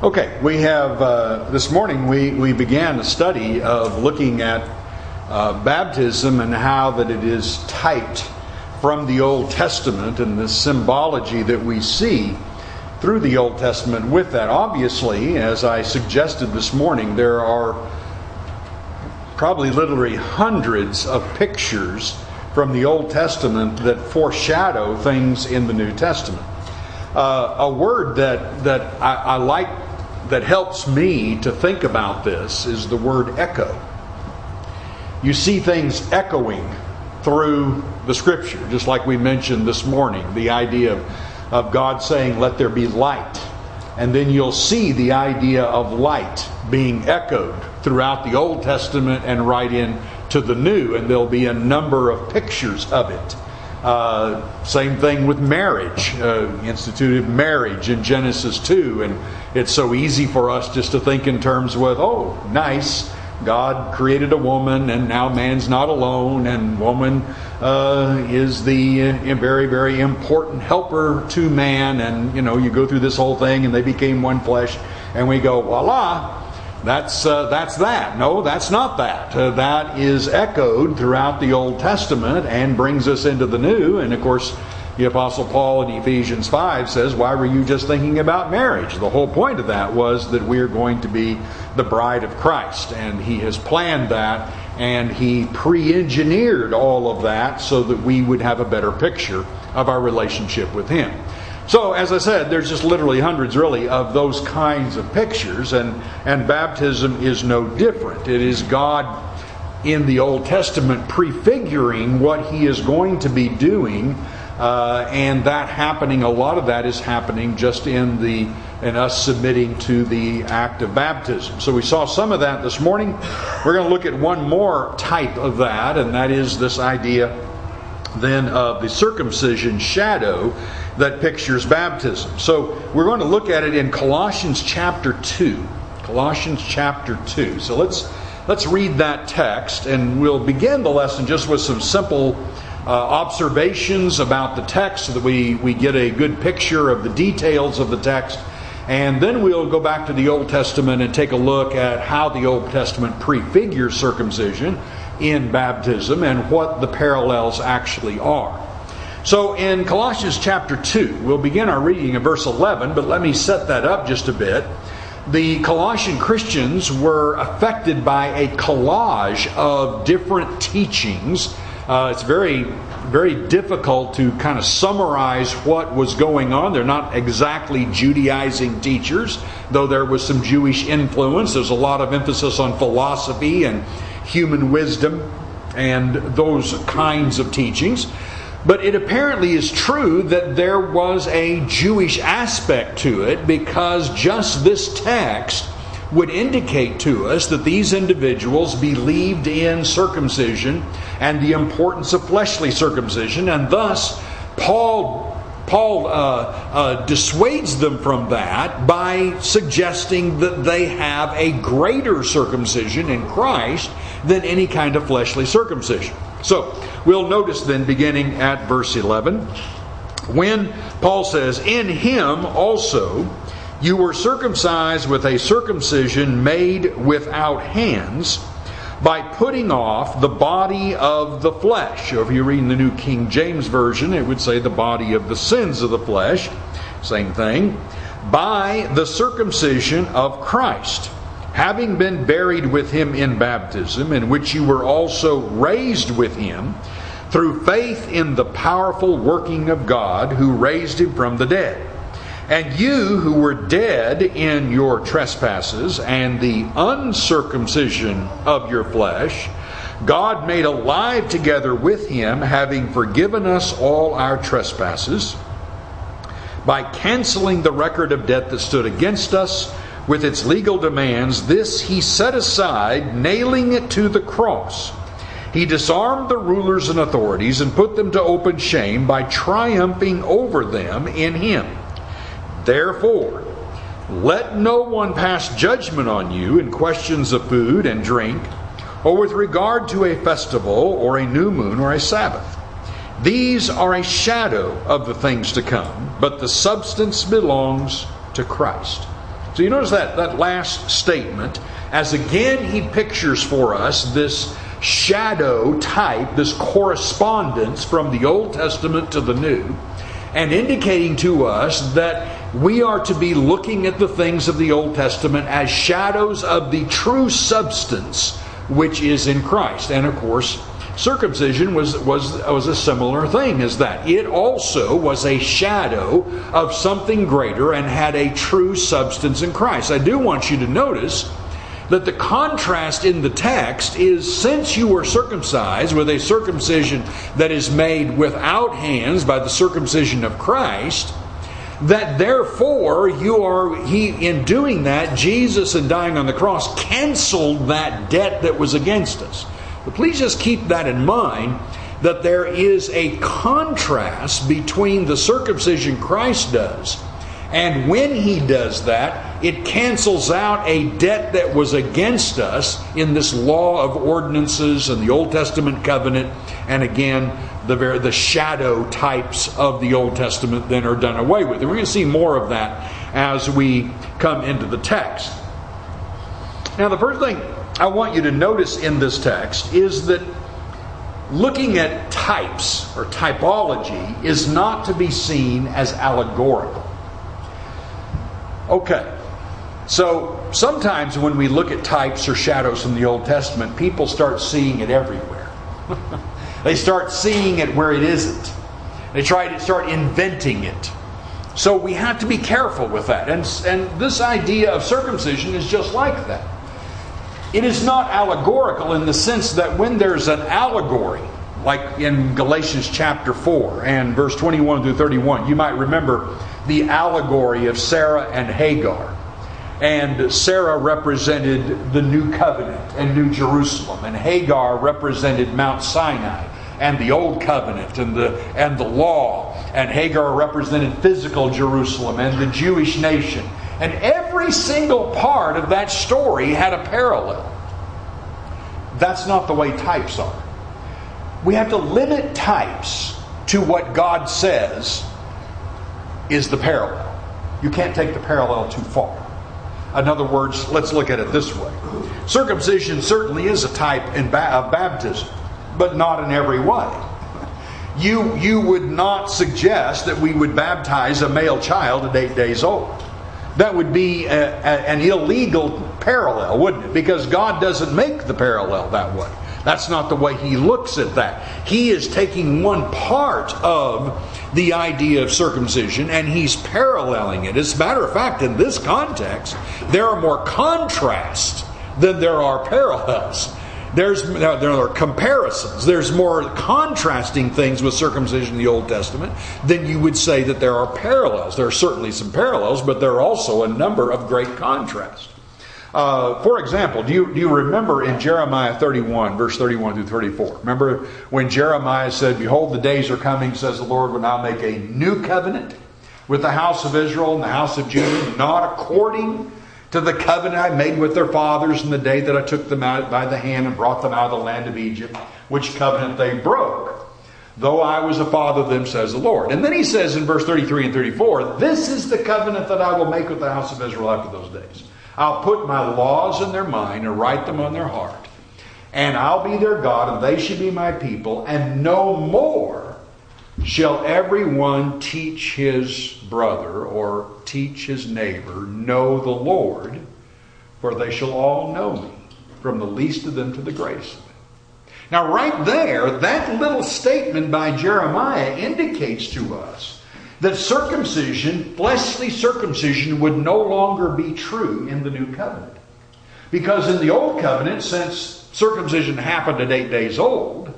Okay, we have uh, this morning we, we began a study of looking at uh, baptism and how that it is typed from the Old Testament and the symbology that we see through the Old Testament with that. Obviously, as I suggested this morning, there are probably literally hundreds of pictures from the Old Testament that foreshadow things in the New Testament. Uh, a word that, that I, I like that helps me to think about this is the word echo. You see things echoing through the scripture, just like we mentioned this morning the idea of, of God saying, Let there be light. And then you'll see the idea of light being echoed throughout the Old Testament and right into the New, and there'll be a number of pictures of it. Uh, same thing with marriage, uh, instituted marriage in Genesis 2. And it's so easy for us just to think in terms with, oh, nice. God created a woman, and now man's not alone, and woman uh, is the uh, very, very important helper to man. And, you know, you go through this whole thing, and they became one flesh, and we go, voila, that's, uh, that's that. No, that's not that. Uh, that is echoed throughout the Old Testament and brings us into the New. And of course, the Apostle Paul in Ephesians 5 says, Why were you just thinking about marriage? The whole point of that was that we're going to be the bride of Christ. And he has planned that and he pre engineered all of that so that we would have a better picture of our relationship with him. So, as I said, there's just literally hundreds, really, of those kinds of pictures, and, and baptism is no different. It is God in the Old Testament prefiguring what He is going to be doing, uh, and that happening, a lot of that is happening just in the in us submitting to the act of baptism. So we saw some of that this morning. We're going to look at one more type of that, and that is this idea then of the circumcision shadow that pictures baptism. So we're going to look at it in Colossians chapter 2. Colossians chapter 2. So let's let's read that text and we'll begin the lesson just with some simple uh, observations about the text so that we, we get a good picture of the details of the text. And then we'll go back to the Old Testament and take a look at how the Old Testament prefigures circumcision in baptism and what the parallels actually are. So in Colossians chapter 2, we'll begin our reading in verse 11, but let me set that up just a bit. The Colossian Christians were affected by a collage of different teachings. Uh, it's very, very difficult to kind of summarize what was going on. They're not exactly Judaizing teachers, though there was some Jewish influence. There's a lot of emphasis on philosophy and human wisdom and those kinds of teachings. But it apparently is true that there was a Jewish aspect to it because just this text would indicate to us that these individuals believed in circumcision and the importance of fleshly circumcision, and thus Paul Paul uh, uh, dissuades them from that by suggesting that they have a greater circumcision in Christ than any kind of fleshly circumcision. So, we'll notice then, beginning at verse 11, when Paul says, In him also you were circumcised with a circumcision made without hands by putting off the body of the flesh. Or if you read in the New King James Version, it would say the body of the sins of the flesh. Same thing. By the circumcision of Christ, having been buried with him in baptism, in which you were also raised with him through faith in the powerful working of God who raised him from the dead and you who were dead in your trespasses and the uncircumcision of your flesh, God made alive together with him, having forgiven us all our trespasses, by canceling the record of debt that stood against us with its legal demands. This he set aside, nailing it to the cross. He disarmed the rulers and authorities and put them to open shame by triumphing over them in him. Therefore, let no one pass judgment on you in questions of food and drink, or with regard to a festival, or a new moon, or a Sabbath. These are a shadow of the things to come, but the substance belongs to Christ. So you notice that, that last statement, as again he pictures for us this shadow type, this correspondence from the Old Testament to the New, and indicating to us that we are to be looking at the things of the Old Testament as shadows of the true substance which is in Christ. And of course, circumcision was, was, was a similar thing as that. It also was a shadow of something greater and had a true substance in Christ. I do want you to notice that the contrast in the text is since you were circumcised with a circumcision that is made without hands by the circumcision of Christ, that therefore you are he in doing that jesus and dying on the cross canceled that debt that was against us. But please just keep that in mind that there is a contrast between the circumcision christ does and when he does that, it cancels out a debt that was against us in this law of ordinances and the Old Testament covenant. And again, the, the shadow types of the Old Testament then are done away with. And we're going to see more of that as we come into the text. Now, the first thing I want you to notice in this text is that looking at types or typology is not to be seen as allegorical. Okay. So sometimes when we look at types or shadows from the Old Testament, people start seeing it everywhere. they start seeing it where it isn't. They try to start inventing it. So we have to be careful with that. And, and this idea of circumcision is just like that. It is not allegorical in the sense that when there's an allegory, like in Galatians chapter 4 and verse 21 through 31, you might remember the allegory of Sarah and Hagar. And Sarah represented the new covenant and New Jerusalem, and Hagar represented Mount Sinai and the old covenant and the and the law, and Hagar represented physical Jerusalem and the Jewish nation. And every single part of that story had a parallel. That's not the way types are. We have to limit types to what God says is the parallel. You can't take the parallel too far. In other words, let's look at it this way circumcision certainly is a type of baptism, but not in every way. You, you would not suggest that we would baptize a male child at eight days old. That would be a, a, an illegal parallel, wouldn't it? Because God doesn't make the parallel that way. That's not the way he looks at that. He is taking one part of the idea of circumcision and he's paralleling it. As a matter of fact, in this context, there are more contrasts than there are parallels. There's there are comparisons. There's more contrasting things with circumcision in the Old Testament than you would say that there are parallels. There are certainly some parallels, but there are also a number of great contrasts. Uh, for example, do you, do you remember in Jeremiah 31, verse 31 through 34? Remember when Jeremiah said, Behold, the days are coming, says the Lord, when I'll make a new covenant with the house of Israel and the house of Judah, not according to the covenant I made with their fathers in the day that I took them out by the hand and brought them out of the land of Egypt, which covenant they broke. Though I was a father of them, says the Lord. And then he says in verse 33 and 34, This is the covenant that I will make with the house of Israel after those days. I'll put my laws in their mind and write them on their heart. And I'll be their God, and they shall be my people. And no more shall everyone teach his brother or teach his neighbor, Know the Lord, for they shall all know me, from the least of them to the greatest of them. Now, right there, that little statement by Jeremiah indicates to us that circumcision, fleshly circumcision, would no longer be true in the new covenant. Because in the old covenant, since circumcision happened at eight days old,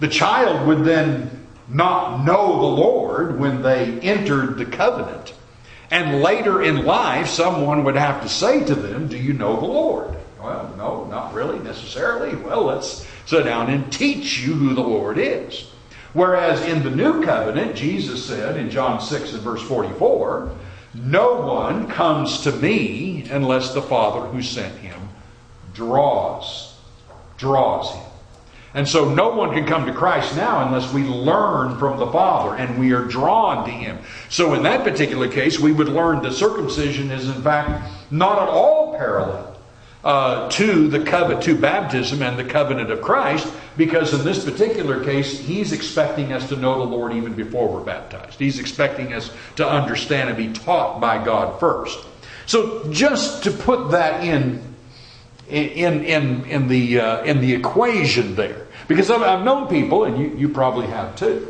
the child would then not know the Lord when they entered the covenant. And later in life, someone would have to say to them, Do you know the Lord? Well, no, not really necessarily. Well, let's sit down and teach you who the Lord is. Whereas in the new covenant, Jesus said in John 6 and verse 44, No one comes to me unless the Father who sent him draws. Draws him. And so no one can come to Christ now unless we learn from the Father and we are drawn to Him. So in that particular case, we would learn that circumcision is in fact not at all parallel uh, to the covenant, to baptism and the covenant of Christ, because in this particular case, He's expecting us to know the Lord even before we're baptized. He's expecting us to understand and be taught by God first. So just to put that in in in in the uh, in the equation there, because I've, I've known people, and you, you probably have too,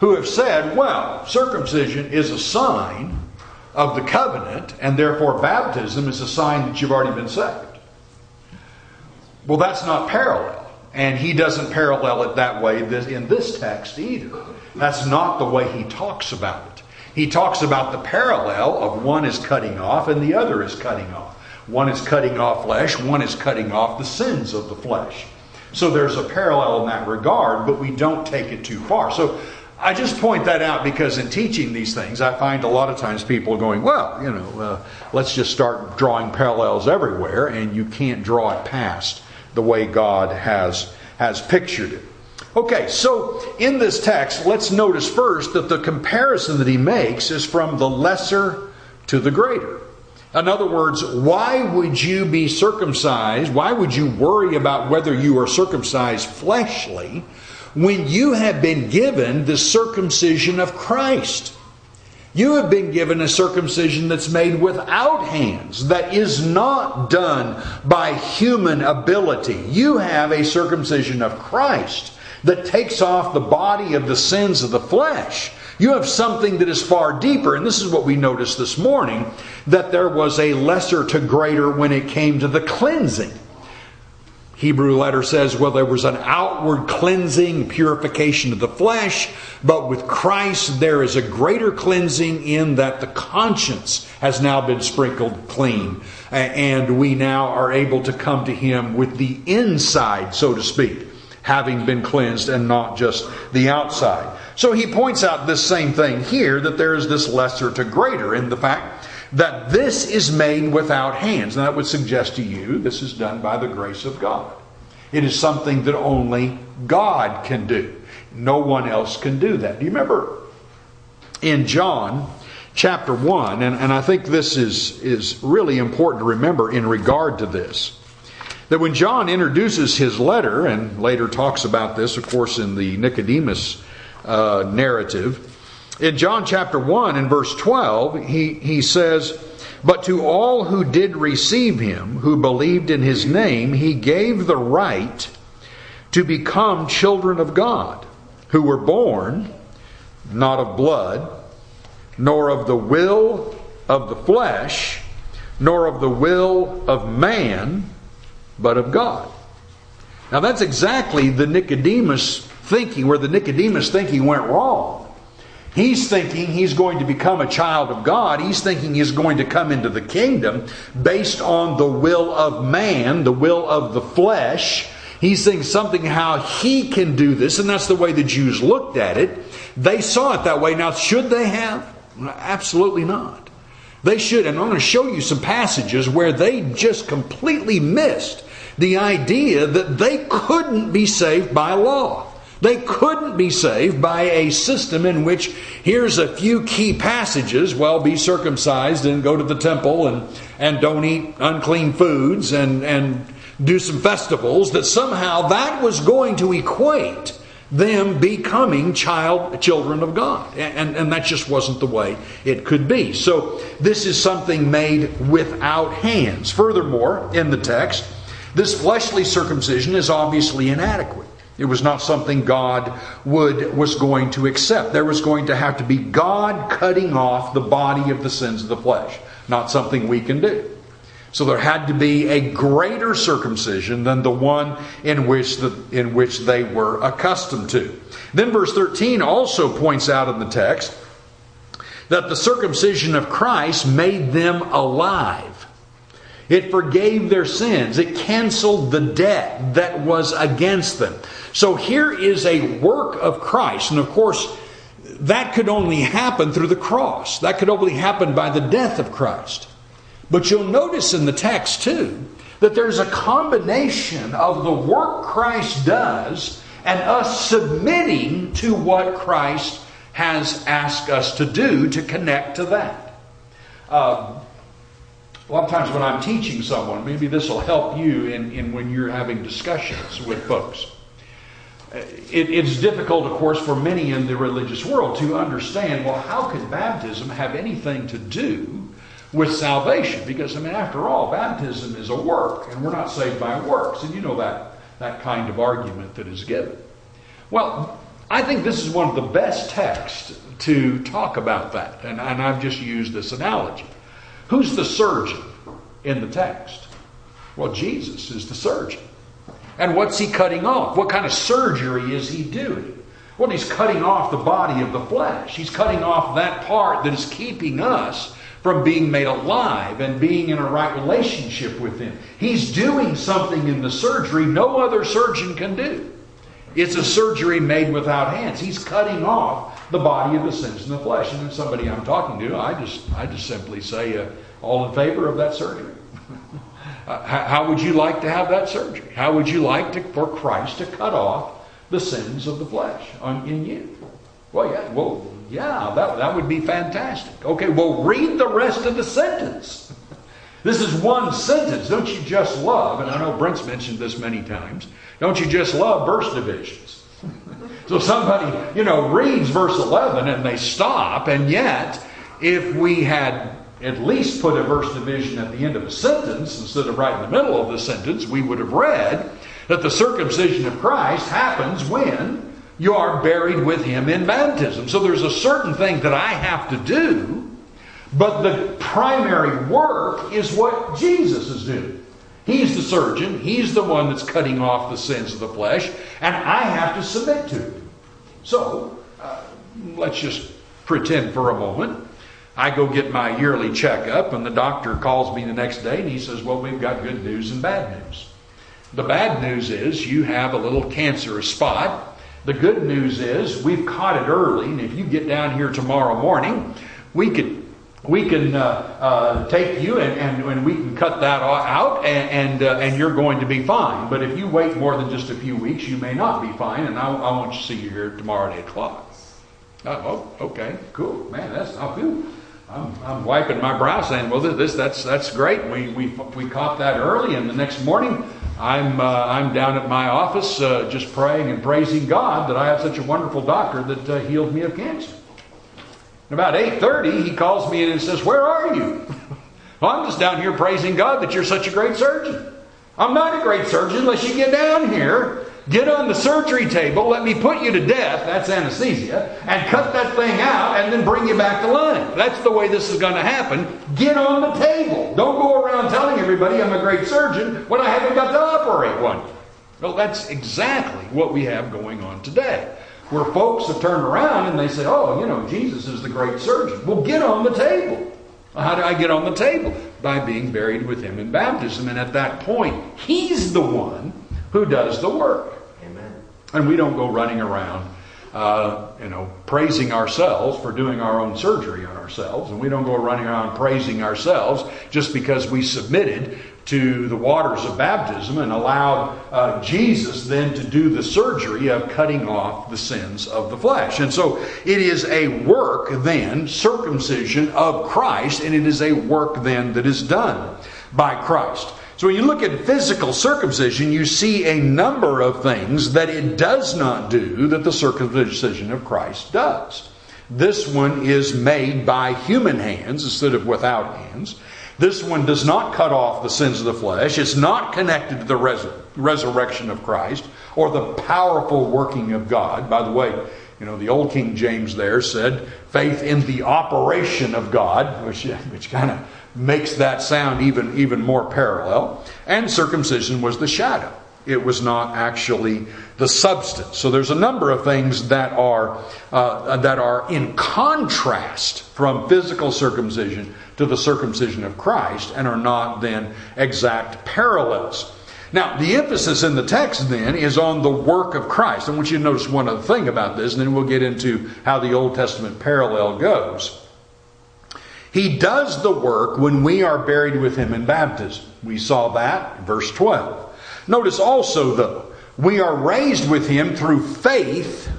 who have said, "Well, circumcision is a sign of the covenant, and therefore baptism is a sign that you've already been saved." Well, that's not parallel, and he doesn't parallel it that way in this text either. That's not the way he talks about it. He talks about the parallel of one is cutting off and the other is cutting off. One is cutting off flesh, one is cutting off the sins of the flesh. So there's a parallel in that regard, but we don't take it too far. So I just point that out because in teaching these things, I find a lot of times people going, well, you know, uh, let's just start drawing parallels everywhere, and you can't draw it past the way God has, has pictured it. Okay, so in this text, let's notice first that the comparison that he makes is from the lesser to the greater. In other words, why would you be circumcised? Why would you worry about whether you are circumcised fleshly when you have been given the circumcision of Christ? You have been given a circumcision that's made without hands, that is not done by human ability. You have a circumcision of Christ that takes off the body of the sins of the flesh you have something that is far deeper, and this is what we noticed this morning that there was a lesser to greater when it came to the cleansing. Hebrew letter says, well, there was an outward cleansing, purification of the flesh, but with Christ there is a greater cleansing in that the conscience has now been sprinkled clean, and we now are able to come to Him with the inside, so to speak, having been cleansed and not just the outside. So he points out this same thing here that there is this lesser to greater in the fact that this is made without hands. And that would suggest to you this is done by the grace of God. It is something that only God can do. No one else can do that. Do you remember in John chapter 1, and, and I think this is, is really important to remember in regard to this, that when John introduces his letter, and later talks about this, of course, in the Nicodemus uh, narrative. In John chapter 1 and verse 12, he, he says, But to all who did receive him, who believed in his name, he gave the right to become children of God, who were born not of blood, nor of the will of the flesh, nor of the will of man, but of God. Now that's exactly the Nicodemus thinking, where the Nicodemus thinking went wrong. He's thinking he's going to become a child of God. He's thinking he's going to come into the kingdom based on the will of man, the will of the flesh. He's thinking something how he can do this, and that's the way the Jews looked at it. They saw it that way. Now, should they have? Absolutely not. They should, and I'm going to show you some passages where they just completely missed the idea that they couldn't be saved by law. They couldn't be saved by a system in which here's a few key passages well, be circumcised and go to the temple and, and don't eat unclean foods and, and do some festivals, that somehow that was going to equate them becoming child children of God. And, and that just wasn't the way it could be. So this is something made without hands. Furthermore, in the text, this fleshly circumcision is obviously inadequate. It was not something God would was going to accept. There was going to have to be God cutting off the body of the sins of the flesh, not something we can do. So there had to be a greater circumcision than the one in which the, in which they were accustomed to. Then verse 13 also points out in the text that the circumcision of Christ made them alive. It forgave their sins. It canceled the debt that was against them. So here is a work of Christ. And of course, that could only happen through the cross. That could only happen by the death of Christ. But you'll notice in the text too that there's a combination of the work Christ does and us submitting to what Christ has asked us to do to connect to that. Uh, a lot of times when I'm teaching someone, maybe this will help you in, in when you're having discussions with folks. Uh, it, it's difficult, of course, for many in the religious world to understand well, how could baptism have anything to do with salvation? Because, I mean, after all, baptism is a work, and we're not saved by works. And you know that, that kind of argument that is given. Well, I think this is one of the best texts to talk about that, and, and I've just used this analogy. Who's the surgeon in the text? Well, Jesus is the surgeon. And what's he cutting off? What kind of surgery is he doing? Well, he's cutting off the body of the flesh. He's cutting off that part that is keeping us from being made alive and being in a right relationship with him. He's doing something in the surgery no other surgeon can do. It's a surgery made without hands. He's cutting off the body of the sins in the flesh. And then somebody I'm talking to, I just, I just simply say, uh, all in favor of that surgery. Uh, how would you like to have that surgery? How would you like to, for Christ to cut off the sins of the flesh on, in you? Well, yeah, well, yeah, that, that would be fantastic. Okay, well, read the rest of the sentence. This is one sentence. Don't you just love, and I know Brent's mentioned this many times, don't you just love verse divisions? so somebody, you know, reads verse 11 and they stop, and yet, if we had at least put a verse division at the end of a sentence instead of right in the middle of the sentence, we would have read that the circumcision of Christ happens when you are buried with him in baptism. So there's a certain thing that I have to do, but the primary work is what Jesus is doing. He's the surgeon, he's the one that's cutting off the sins of the flesh, and I have to submit to him. So, uh, let's just pretend for a moment I go get my yearly checkup, and the doctor calls me the next day and he says, Well, we've got good news and bad news. The bad news is you have a little cancerous spot. The good news is we've caught it early, and if you get down here tomorrow morning, we could we can uh, uh, take you and, and, and, we can cut that out and and, uh, and, you're going to be fine. But if you wait more than just a few weeks, you may not be fine. And I, I want to see you here tomorrow at eight o'clock. Oh, okay, cool, man. That's I feel I'm, I'm, wiping my brow saying, well, this, that's, that's great. We, we, we caught that early, and the next morning I'm, uh, I'm down at my office uh, just praying and praising God that I have such a wonderful doctor that uh, healed me of cancer. And about 8.30, he calls me in and says, where are you? well, I'm just down here praising God that you're such a great surgeon. I'm not a great surgeon unless you get down here Get on the surgery table, let me put you to death, that's anesthesia, and cut that thing out and then bring you back to life. That's the way this is going to happen. Get on the table. Don't go around telling everybody I'm a great surgeon when I haven't got to operate one. Well, that's exactly what we have going on today. Where folks have turned around and they say, oh, you know, Jesus is the great surgeon. Well, get on the table. How do I get on the table? By being buried with him in baptism. And at that point, he's the one who does the work. And we don't go running around, uh, you know, praising ourselves for doing our own surgery on ourselves. And we don't go running around praising ourselves just because we submitted to the waters of baptism and allowed uh, Jesus then to do the surgery of cutting off the sins of the flesh. And so it is a work then, circumcision of Christ, and it is a work then that is done by Christ. So when you look at physical circumcision, you see a number of things that it does not do that the circumcision of Christ does. This one is made by human hands instead of without hands. This one does not cut off the sins of the flesh. It's not connected to the res- resurrection of Christ or the powerful working of God. By the way, you know, the old King James there said faith in the operation of God, which, which kind of makes that sound even, even more parallel. And circumcision was the shadow. It was not actually the substance. So there's a number of things that are, uh, that are in contrast from physical circumcision to the circumcision of Christ and are not then exact parallels. Now, the emphasis in the text then is on the work of Christ. I want you to notice one other thing about this, and then we'll get into how the Old Testament parallel goes. He does the work when we are buried with him in baptism. We saw that, verse 12. Notice also, though, we are raised with him through faith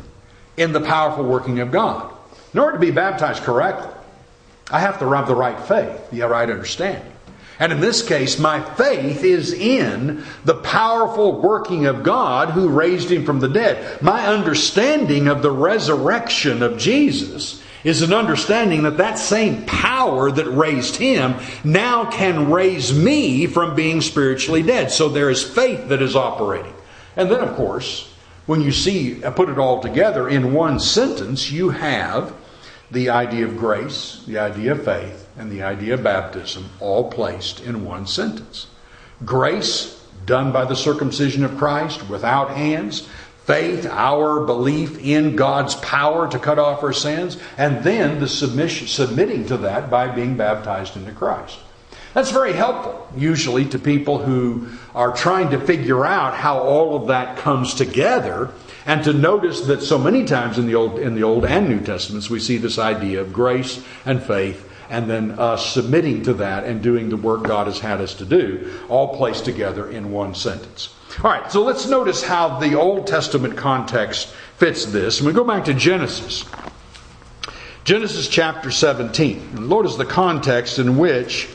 in the powerful working of God. In order to be baptized correctly, I have to have the right faith, the right understanding. And in this case, my faith is in the powerful working of God who raised him from the dead. My understanding of the resurrection of Jesus is an understanding that that same power that raised him now can raise me from being spiritually dead. So there is faith that is operating. And then, of course, when you see, uh, put it all together in one sentence, you have the idea of grace, the idea of faith, and the idea of baptism all placed in one sentence. Grace, done by the circumcision of Christ without hands. Faith, our belief in God's power to cut off our sins. And then the submission, submitting to that by being baptized into Christ. That's very helpful, usually, to people who are trying to figure out how all of that comes together and to notice that so many times in the Old, in the Old and New Testaments we see this idea of grace and faith and then us submitting to that and doing the work God has had us to do, all placed together in one sentence. All right, so let's notice how the Old Testament context fits this. And we go back to Genesis. Genesis chapter 17. And Lord is the context in which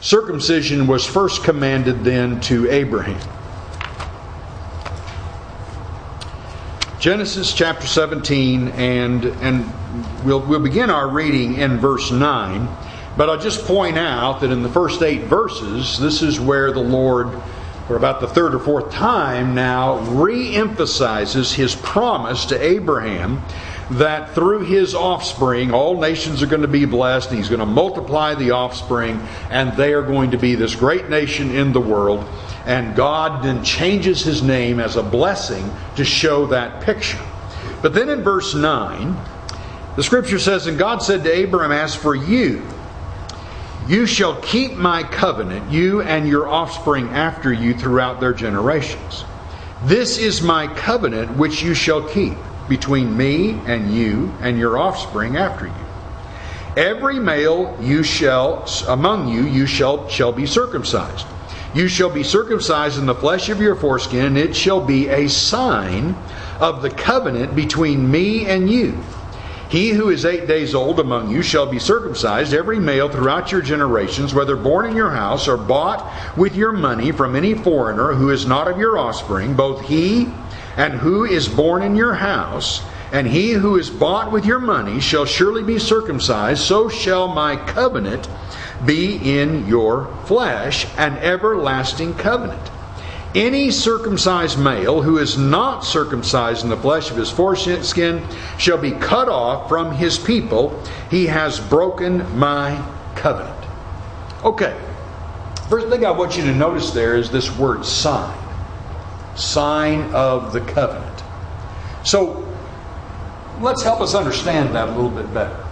circumcision was first commanded then to Abraham. Genesis chapter 17, and, and we'll, we'll begin our reading in verse 9. But I'll just point out that in the first eight verses, this is where the Lord, for about the third or fourth time now, re emphasizes his promise to Abraham that through his offspring, all nations are going to be blessed. He's going to multiply the offspring, and they are going to be this great nation in the world. And God then changes his name as a blessing to show that picture. But then in verse 9, the scripture says, And God said to Abram, As for you, you shall keep my covenant, you and your offspring after you throughout their generations. This is my covenant which you shall keep between me and you and your offspring after you. Every male you shall among you you shall shall be circumcised. You shall be circumcised in the flesh of your foreskin, and it shall be a sign of the covenant between me and you. He who is eight days old among you shall be circumcised, every male throughout your generations, whether born in your house or bought with your money from any foreigner who is not of your offspring, both he and who is born in your house, and he who is bought with your money shall surely be circumcised, so shall my covenant be in your flesh an everlasting covenant. Any circumcised male who is not circumcised in the flesh of his foreskin shall be cut off from his people. He has broken my covenant. Okay, first thing I want you to notice there is this word sign. Sign of the covenant. So, let's help us understand that a little bit better.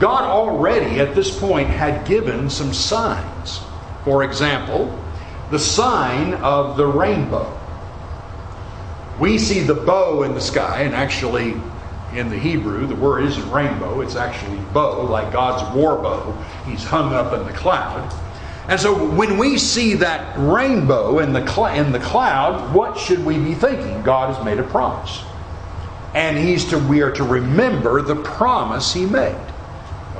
God already at this point had given some signs. For example, the sign of the rainbow. We see the bow in the sky, and actually, in the Hebrew, the word isn't rainbow, it's actually bow, like God's war bow. He's hung up in the cloud. And so when we see that rainbow in the, cl- in the cloud, what should we be thinking? God has made a promise. And he's to, we are to remember the promise he made.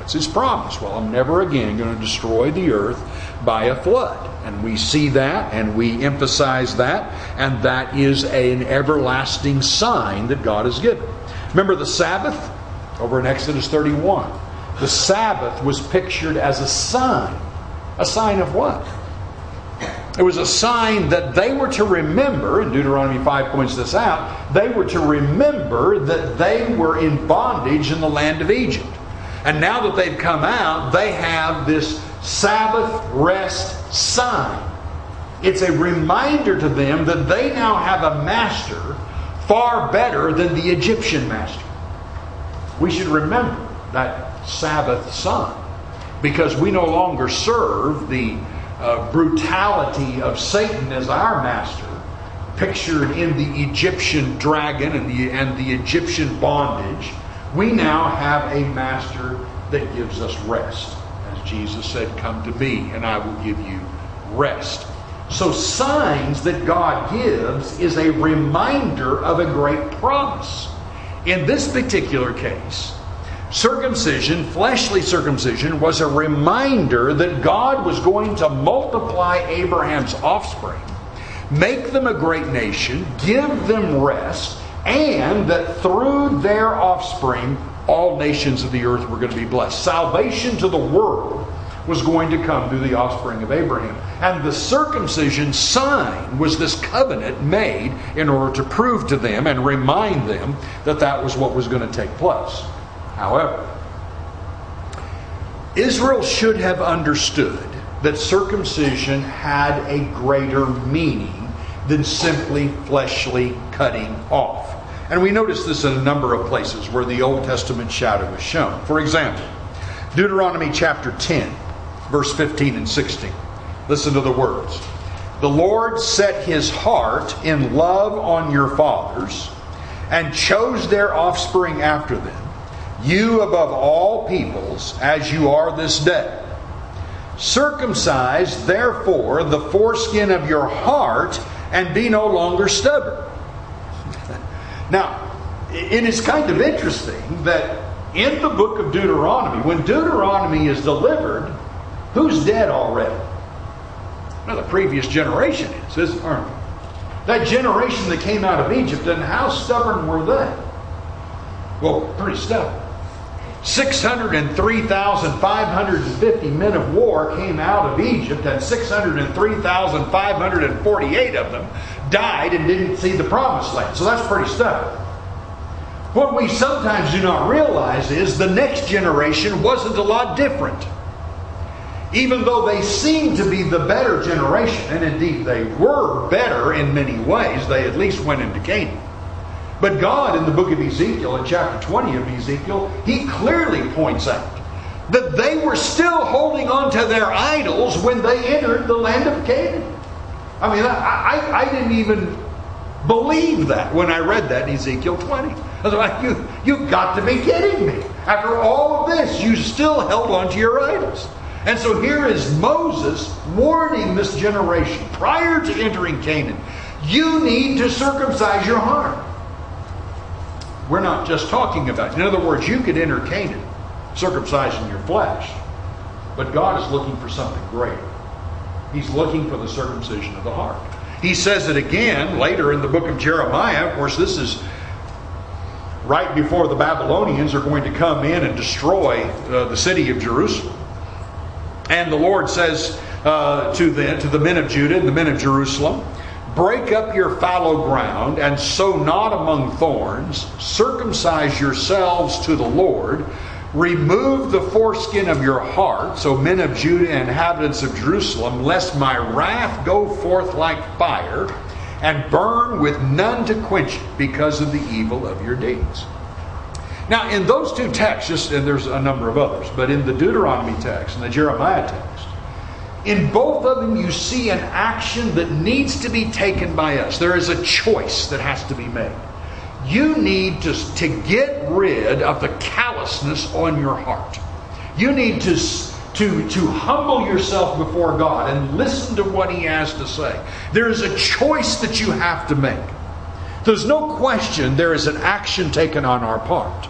What's his promise? Well, I'm never again going to destroy the earth by a flood. And we see that and we emphasize that, and that is an everlasting sign that God has given. Remember the Sabbath over in Exodus 31? The Sabbath was pictured as a sign. A sign of what? It was a sign that they were to remember, and Deuteronomy 5 points this out, they were to remember that they were in bondage in the land of Egypt. And now that they've come out, they have this Sabbath rest sign. It's a reminder to them that they now have a master far better than the Egyptian master. We should remember that Sabbath sign because we no longer serve the uh, brutality of Satan as our master, pictured in the Egyptian dragon and the, and the Egyptian bondage we now have a master that gives us rest. As Jesus said, Come to me, and I will give you rest. So, signs that God gives is a reminder of a great promise. In this particular case, circumcision, fleshly circumcision, was a reminder that God was going to multiply Abraham's offspring, make them a great nation, give them rest, and that through their offspring, all nations of the earth were going to be blessed. Salvation to the world was going to come through the offspring of Abraham. And the circumcision sign was this covenant made in order to prove to them and remind them that that was what was going to take place. However, Israel should have understood that circumcision had a greater meaning than simply fleshly cutting off. And we notice this in a number of places where the Old Testament shadow is shown. For example, Deuteronomy chapter 10, verse 15 and 16. Listen to the words. The Lord set his heart in love on your fathers and chose their offspring after them, you above all peoples, as you are this day. Circumcise, therefore, the foreskin of your heart and be no longer stubborn. Now, it is kind of interesting that in the book of Deuteronomy, when Deuteronomy is delivered, Who's dead already? Well, the previous generation is, isn't aren't? That generation that came out of Egypt, and how stubborn were they? Well, pretty stubborn. 603,550 men of war came out of Egypt, and 603,548 of them died and didn't see the promised land. So that's pretty stubborn. What we sometimes do not realize is the next generation wasn't a lot different even though they seemed to be the better generation, and indeed they were better in many ways, they at least went into Canaan. But God, in the book of Ezekiel, in chapter 20 of Ezekiel, he clearly points out that they were still holding on to their idols when they entered the land of Canaan. I mean, I, I, I didn't even believe that when I read that in Ezekiel 20. I was like, you, you've got to be kidding me. After all of this, you still held on to your idols. And so here is Moses warning this generation prior to entering Canaan you need to circumcise your heart. We're not just talking about, in other words, you could enter Canaan circumcising your flesh, but God is looking for something greater. He's looking for the circumcision of the heart. He says it again later in the book of Jeremiah. Of course, this is right before the Babylonians are going to come in and destroy uh, the city of Jerusalem. And the Lord says uh, to, the, to the men of Judah and the men of Jerusalem, Break up your fallow ground and sow not among thorns. Circumcise yourselves to the Lord. Remove the foreskin of your heart, so men of Judah and inhabitants of Jerusalem, lest my wrath go forth like fire and burn with none to quench it because of the evil of your deeds. Now, in those two texts, just, and there's a number of others, but in the Deuteronomy text and the Jeremiah text, in both of them you see an action that needs to be taken by us. There is a choice that has to be made. You need to, to get rid of the callousness on your heart. You need to, to, to humble yourself before God and listen to what He has to say. There is a choice that you have to make. There's no question there is an action taken on our part.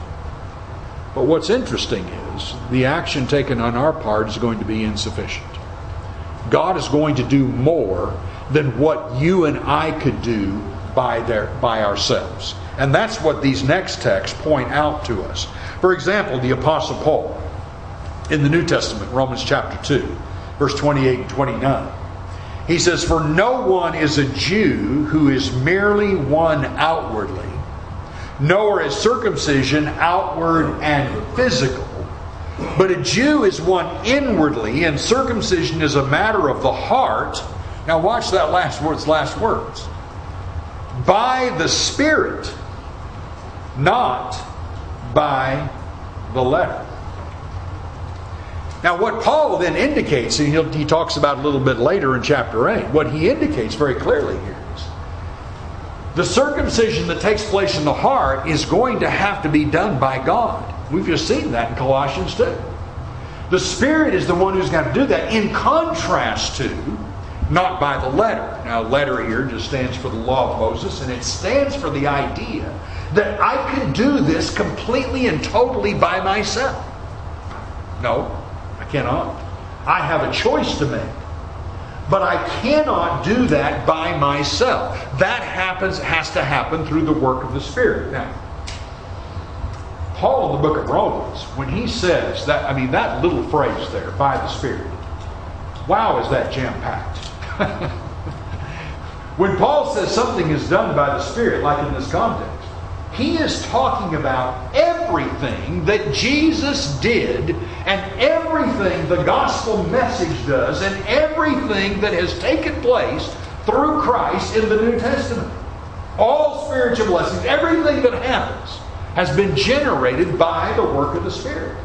But what's interesting is the action taken on our part is going to be insufficient. God is going to do more than what you and I could do by, their, by ourselves. And that's what these next texts point out to us. For example, the Apostle Paul in the New Testament, Romans chapter 2, verse 28 and 29. He says, For no one is a Jew who is merely one outwardly nor is circumcision outward and physical. But a Jew is one inwardly, and circumcision is a matter of the heart. Now, watch that last words, last words. By the Spirit, not by the letter. Now, what Paul then indicates, and he talks about a little bit later in chapter 8, what he indicates very clearly here is the circumcision that takes place in the heart is going to have to be done by God. We've just seen that in Colossians 2. The Spirit is the one who's going to do that, in contrast to not by the letter. Now, letter here just stands for the law of Moses, and it stands for the idea that I can do this completely and totally by myself. No, I cannot. I have a choice to make. But I cannot do that by myself. That happens has to happen through the work of the Spirit. Now, Paul in the book of Romans, when he says that, I mean, that little phrase there, by the Spirit, wow, is that jam packed. when Paul says something is done by the Spirit, like in this context, he is talking about everything that Jesus did and everything the gospel message does and everything that has taken place through Christ in the New Testament. All spiritual blessings, everything that happens has been generated by the work of the Spirit.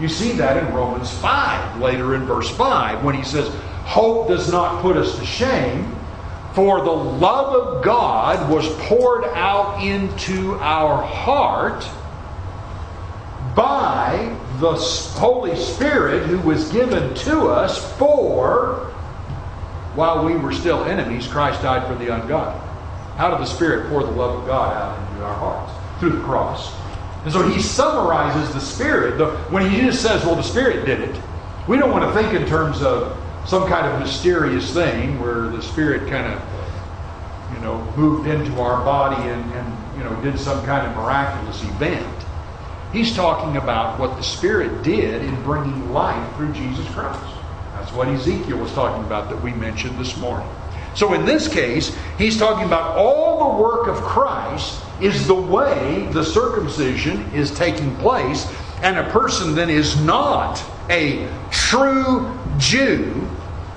You see that in Romans 5, later in verse 5, when he says, Hope does not put us to shame, for the love of God was poured out into our heart by the Holy Spirit who was given to us for while we were still enemies, Christ died for the ungodly. How did the Spirit pour the love of God out into our hearts? through the cross. And so he summarizes the Spirit. The, when he just says, well, the Spirit did it, we don't want to think in terms of some kind of mysterious thing where the Spirit kind of, you know, moved into our body and, and, you know, did some kind of miraculous event. He's talking about what the Spirit did in bringing life through Jesus Christ. That's what Ezekiel was talking about that we mentioned this morning. So in this case, he's talking about all the work of Christ is the way the circumcision is taking place, and a person then is not a true Jew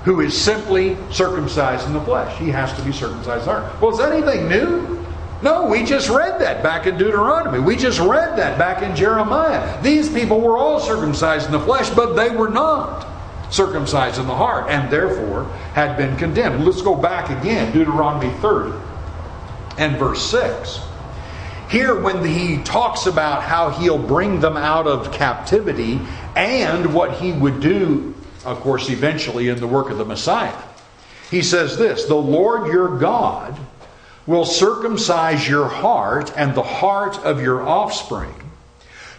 who is simply circumcised in the flesh. He has to be circumcised in the heart. Well, is that anything new? No, we just read that back in Deuteronomy. We just read that back in Jeremiah. These people were all circumcised in the flesh, but they were not circumcised in the heart, and therefore had been condemned. Let's go back again, Deuteronomy 30 and verse 6. Here, when he talks about how he'll bring them out of captivity and what he would do, of course, eventually in the work of the Messiah, he says this The Lord your God will circumcise your heart and the heart of your offspring,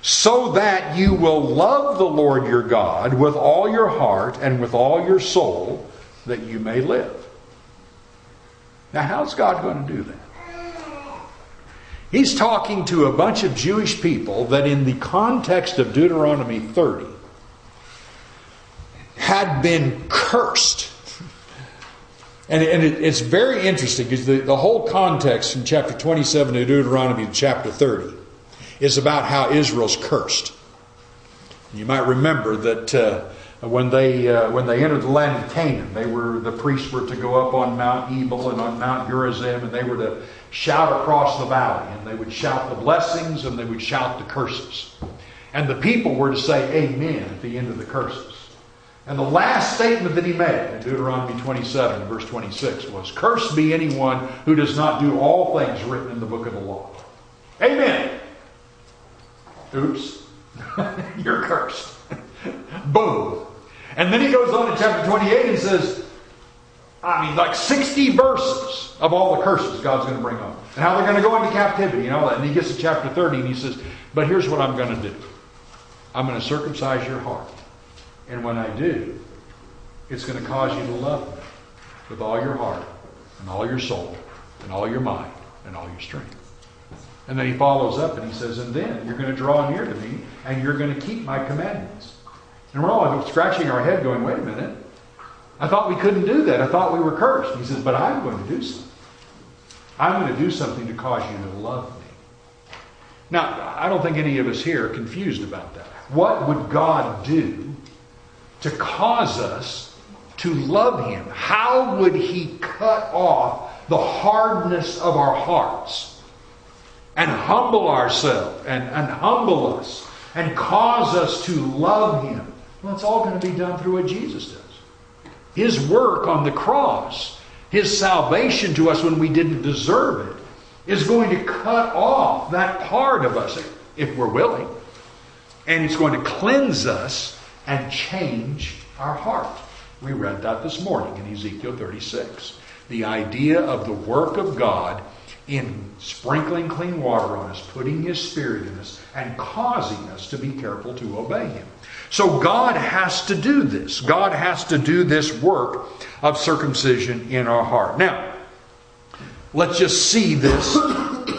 so that you will love the Lord your God with all your heart and with all your soul, that you may live. Now, how's God going to do that? He's talking to a bunch of Jewish people that, in the context of Deuteronomy 30, had been cursed. And, and it, it's very interesting because the, the whole context from chapter 27 of Deuteronomy to chapter 30 is about how Israel's cursed. You might remember that uh, when they uh, when they entered the land of Canaan, they were the priests were to go up on Mount Ebal and on Mount Gerizim, and they were to shout across the valley, and they would shout the blessings and they would shout the curses. And the people were to say amen at the end of the curses. And the last statement that he made in Deuteronomy 27, verse 26, was Cursed be anyone who does not do all things written in the book of the law. Amen. Oops. You're cursed. Boom. And then he goes on in chapter 28 and says, I mean, like 60 verses of all the curses God's going to bring on. And how they're going to go into captivity and all that. And he gets to chapter 30 and he says, But here's what I'm going to do I'm going to circumcise your heart. And when I do, it's going to cause you to love me with all your heart and all your soul and all your mind and all your strength. And then he follows up and he says, And then you're going to draw near to me and you're going to keep my commandments. And we're all scratching our head going, Wait a minute. I thought we couldn't do that. I thought we were cursed. He says, But I'm going to do something. I'm going to do something to cause you to love me. Now, I don't think any of us here are confused about that. What would God do to cause us to love Him? How would He cut off the hardness of our hearts and humble ourselves and, and humble us and cause us to love Him? Well, it's all going to be done through what Jesus does. His work on the cross, His salvation to us when we didn't deserve it, is going to cut off that part of us if we're willing. And it's going to cleanse us and change our heart. We read that this morning in Ezekiel 36. The idea of the work of God in sprinkling clean water on us, putting His Spirit in us, and causing us to be careful to obey Him. So God has to do this. God has to do this work of circumcision in our heart. Now, let's just see this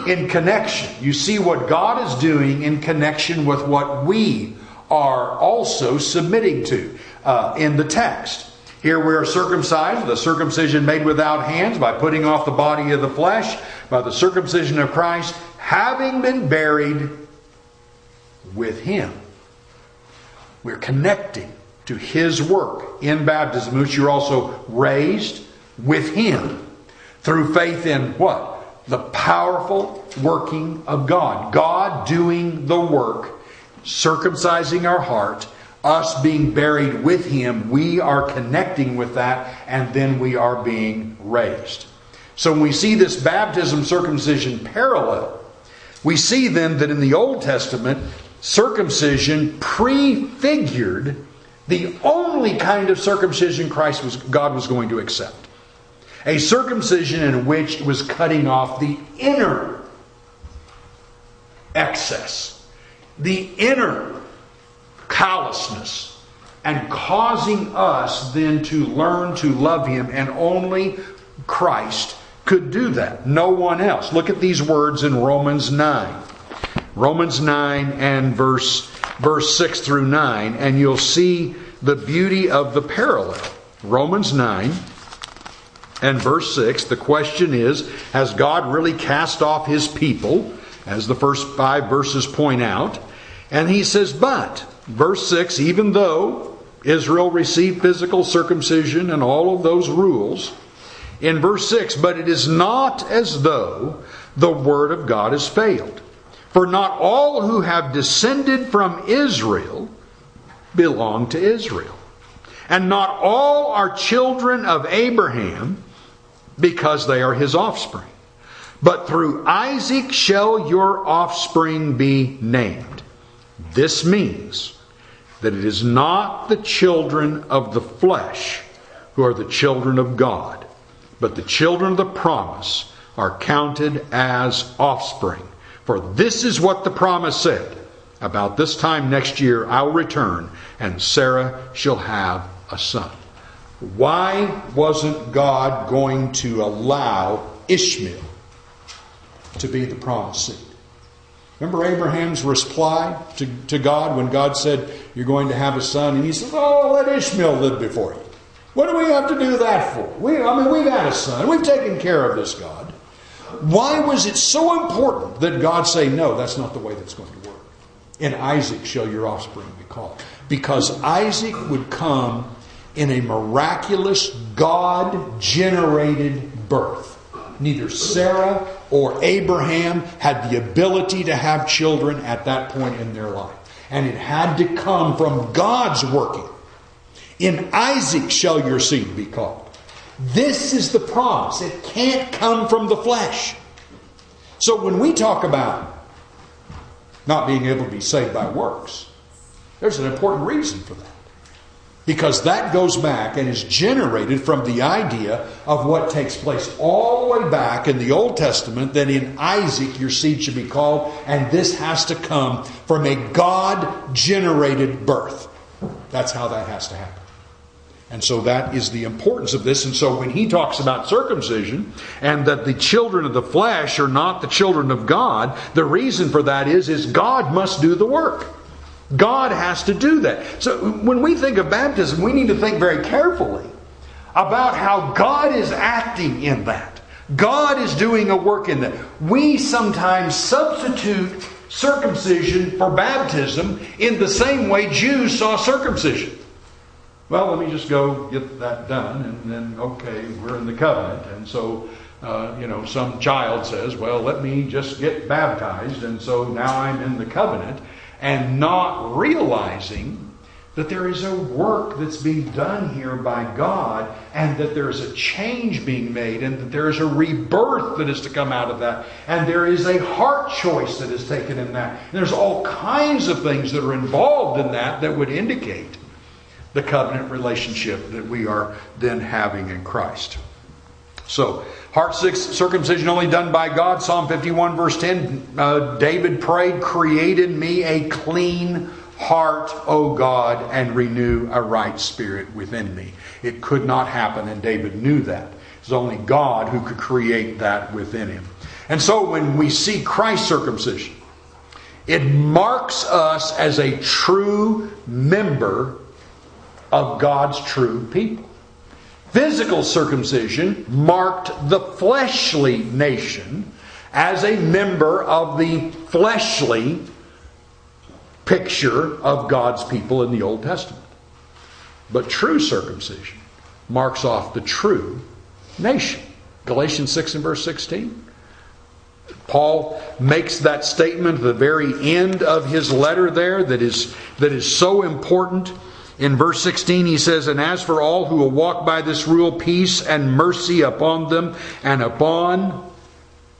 in connection. You see what God is doing in connection with what we are also submitting to uh, in the text. Here we are circumcised, the circumcision made without hands by putting off the body of the flesh, by the circumcision of Christ, having been buried with Him. We're connecting to His work in baptism, which you're also raised with Him through faith in what? The powerful working of God. God doing the work, circumcising our heart us being buried with him, we are connecting with that, and then we are being raised. So when we see this baptism circumcision parallel, we see then that in the Old Testament, circumcision prefigured the only kind of circumcision Christ was God was going to accept. A circumcision in which it was cutting off the inner excess, the inner callousness and causing us then to learn to love Him, and only Christ could do that. No one else. Look at these words in Romans 9. Romans 9 and verse, verse 6 through 9, and you'll see the beauty of the parallel. Romans 9 and verse 6, the question is Has God really cast off his people? As the first five verses point out. And he says, But verse 6 even though Israel received physical circumcision and all of those rules, in verse 6, but it is not as though the word of God has failed. For not all who have descended from Israel belong to Israel. And not all are children of Abraham because they are his offspring. But through Isaac shall your offspring be named. This means that it is not the children of the flesh who are the children of God, but the children of the promise are counted as offspring. For this is what the promise said About this time next year I will return, and Sarah shall have a son. Why wasn't God going to allow Ishmael to be the promised seed? Remember Abraham's reply to, to God when God said, You're going to have a son? And he said, Oh, let Ishmael live before you. What do we have to do that for? We, I mean, we've had a son. We've taken care of this, God. Why was it so important that God say, No, that's not the way that's going to work? In Isaac shall your offspring be called. Because Isaac would come in a miraculous, God generated birth. Neither Sarah or Abraham had the ability to have children at that point in their life. And it had to come from God's working. In Isaac shall your seed be called. This is the promise. It can't come from the flesh. So when we talk about not being able to be saved by works, there's an important reason for that. Because that goes back and is generated from the idea of what takes place all the way back in the Old Testament that in Isaac your seed should be called, and this has to come from a God generated birth. That's how that has to happen. And so that is the importance of this. And so when he talks about circumcision and that the children of the flesh are not the children of God, the reason for that is, is God must do the work. God has to do that. So when we think of baptism, we need to think very carefully about how God is acting in that. God is doing a work in that. We sometimes substitute circumcision for baptism in the same way Jews saw circumcision. Well, let me just go get that done, and then, okay, we're in the covenant. And so, uh, you know, some child says, well, let me just get baptized, and so now I'm in the covenant and not realizing that there is a work that's being done here by God and that there's a change being made and that there is a rebirth that is to come out of that and there is a heart choice that is taken in that. And there's all kinds of things that are involved in that that would indicate the covenant relationship that we are then having in Christ. So, heart circumcision only done by God. Psalm 51, verse 10, uh, David prayed, Create in me a clean heart, O God, and renew a right spirit within me. It could not happen, and David knew that. It was only God who could create that within him. And so when we see Christ's circumcision, it marks us as a true member of God's true people. Physical circumcision marked the fleshly nation as a member of the fleshly picture of God's people in the Old Testament. But true circumcision marks off the true nation. Galatians 6 and verse 16. Paul makes that statement at the very end of his letter there that is, that is so important. In verse 16, he says, And as for all who will walk by this rule, peace and mercy upon them and upon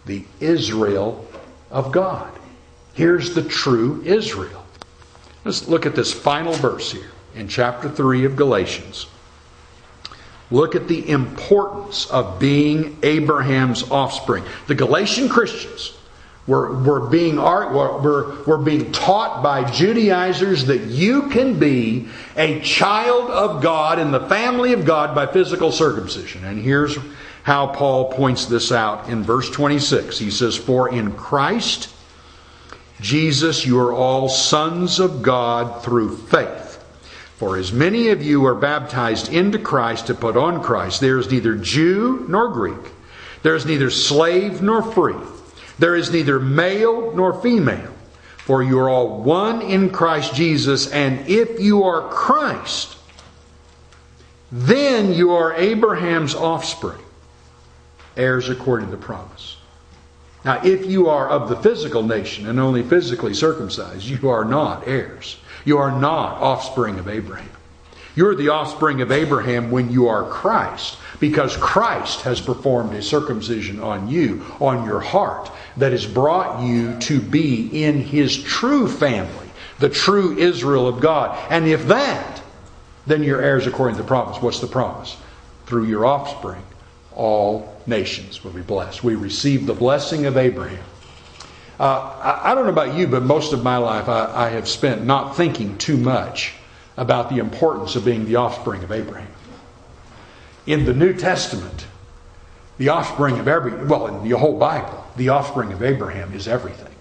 the Israel of God. Here's the true Israel. Let's look at this final verse here in chapter 3 of Galatians. Look at the importance of being Abraham's offspring. The Galatian Christians were, were, being, were, were being taught by Judaizers that you can be a child of God in the family of God by physical circumcision. And here's how Paul points this out in verse 26. He says, For in Christ Jesus you are all sons of God through faith. For as many of you are baptized into Christ to put on Christ, there is neither Jew nor Greek, there is neither slave nor free, there is neither male nor female, for you are all one in Christ Jesus, and if you are Christ, then you are Abraham's offspring, heirs according to promise. Now, if you are of the physical nation and only physically circumcised, you are not heirs. You are not offspring of Abraham. You're the offspring of Abraham when you are Christ, because Christ has performed a circumcision on you, on your heart, that has brought you to be in his true family, the true Israel of God. And if that, then you're heirs according to the promise. What's the promise? Through your offspring, all nations will be blessed. We receive the blessing of Abraham. Uh, I, don't know about you, but most of my life I, I have spent not thinking too much about the importance of being the offspring of Abraham. In the New Testament, the offspring of every, well, in the whole Bible, the offspring of Abraham is everything.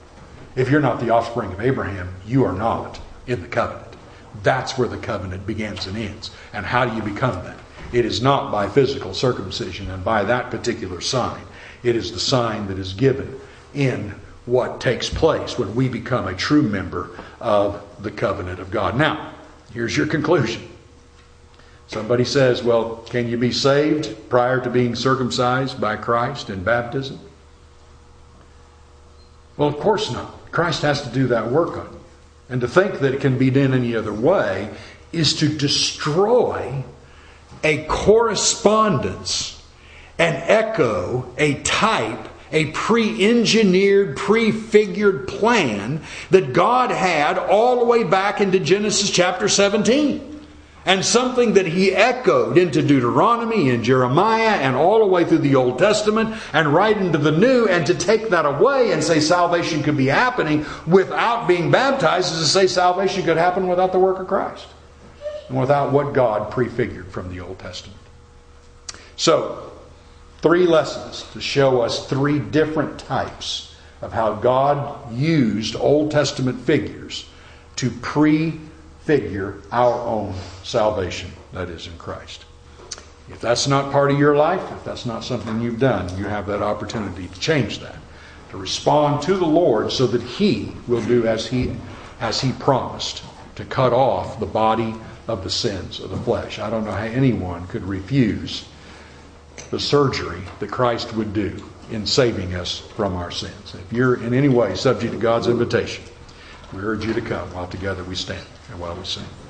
If you're not the offspring of Abraham, you are not in the covenant. That's where the covenant begins and ends. And how do you become that? It is not by physical circumcision and by that particular sign. It is the sign that is given in what takes place when we become a true member of the covenant of God. Now, here's your conclusion. Somebody says, well, can you be saved prior to being circumcised by Christ in baptism? Well, of course not. Christ has to do that work on you. And to think that it can be done any other way is to destroy a correspondence, an echo, a type a pre engineered, prefigured plan that God had all the way back into Genesis chapter 17. And something that he echoed into Deuteronomy and Jeremiah and all the way through the Old Testament and right into the New. And to take that away and say salvation could be happening without being baptized is to say salvation could happen without the work of Christ and without what God prefigured from the Old Testament. So, three lessons to show us three different types of how God used Old Testament figures to prefigure our own salvation, that is in Christ. If that's not part of your life, if that's not something you've done, you have that opportunity to change that, to respond to the Lord so that He will do as He as He promised, to cut off the body of the sins of the flesh. I don't know how anyone could refuse the surgery that Christ would do in saving us from our sins. If you're in any way subject to God's invitation, we urge you to come while together we stand and while we sing.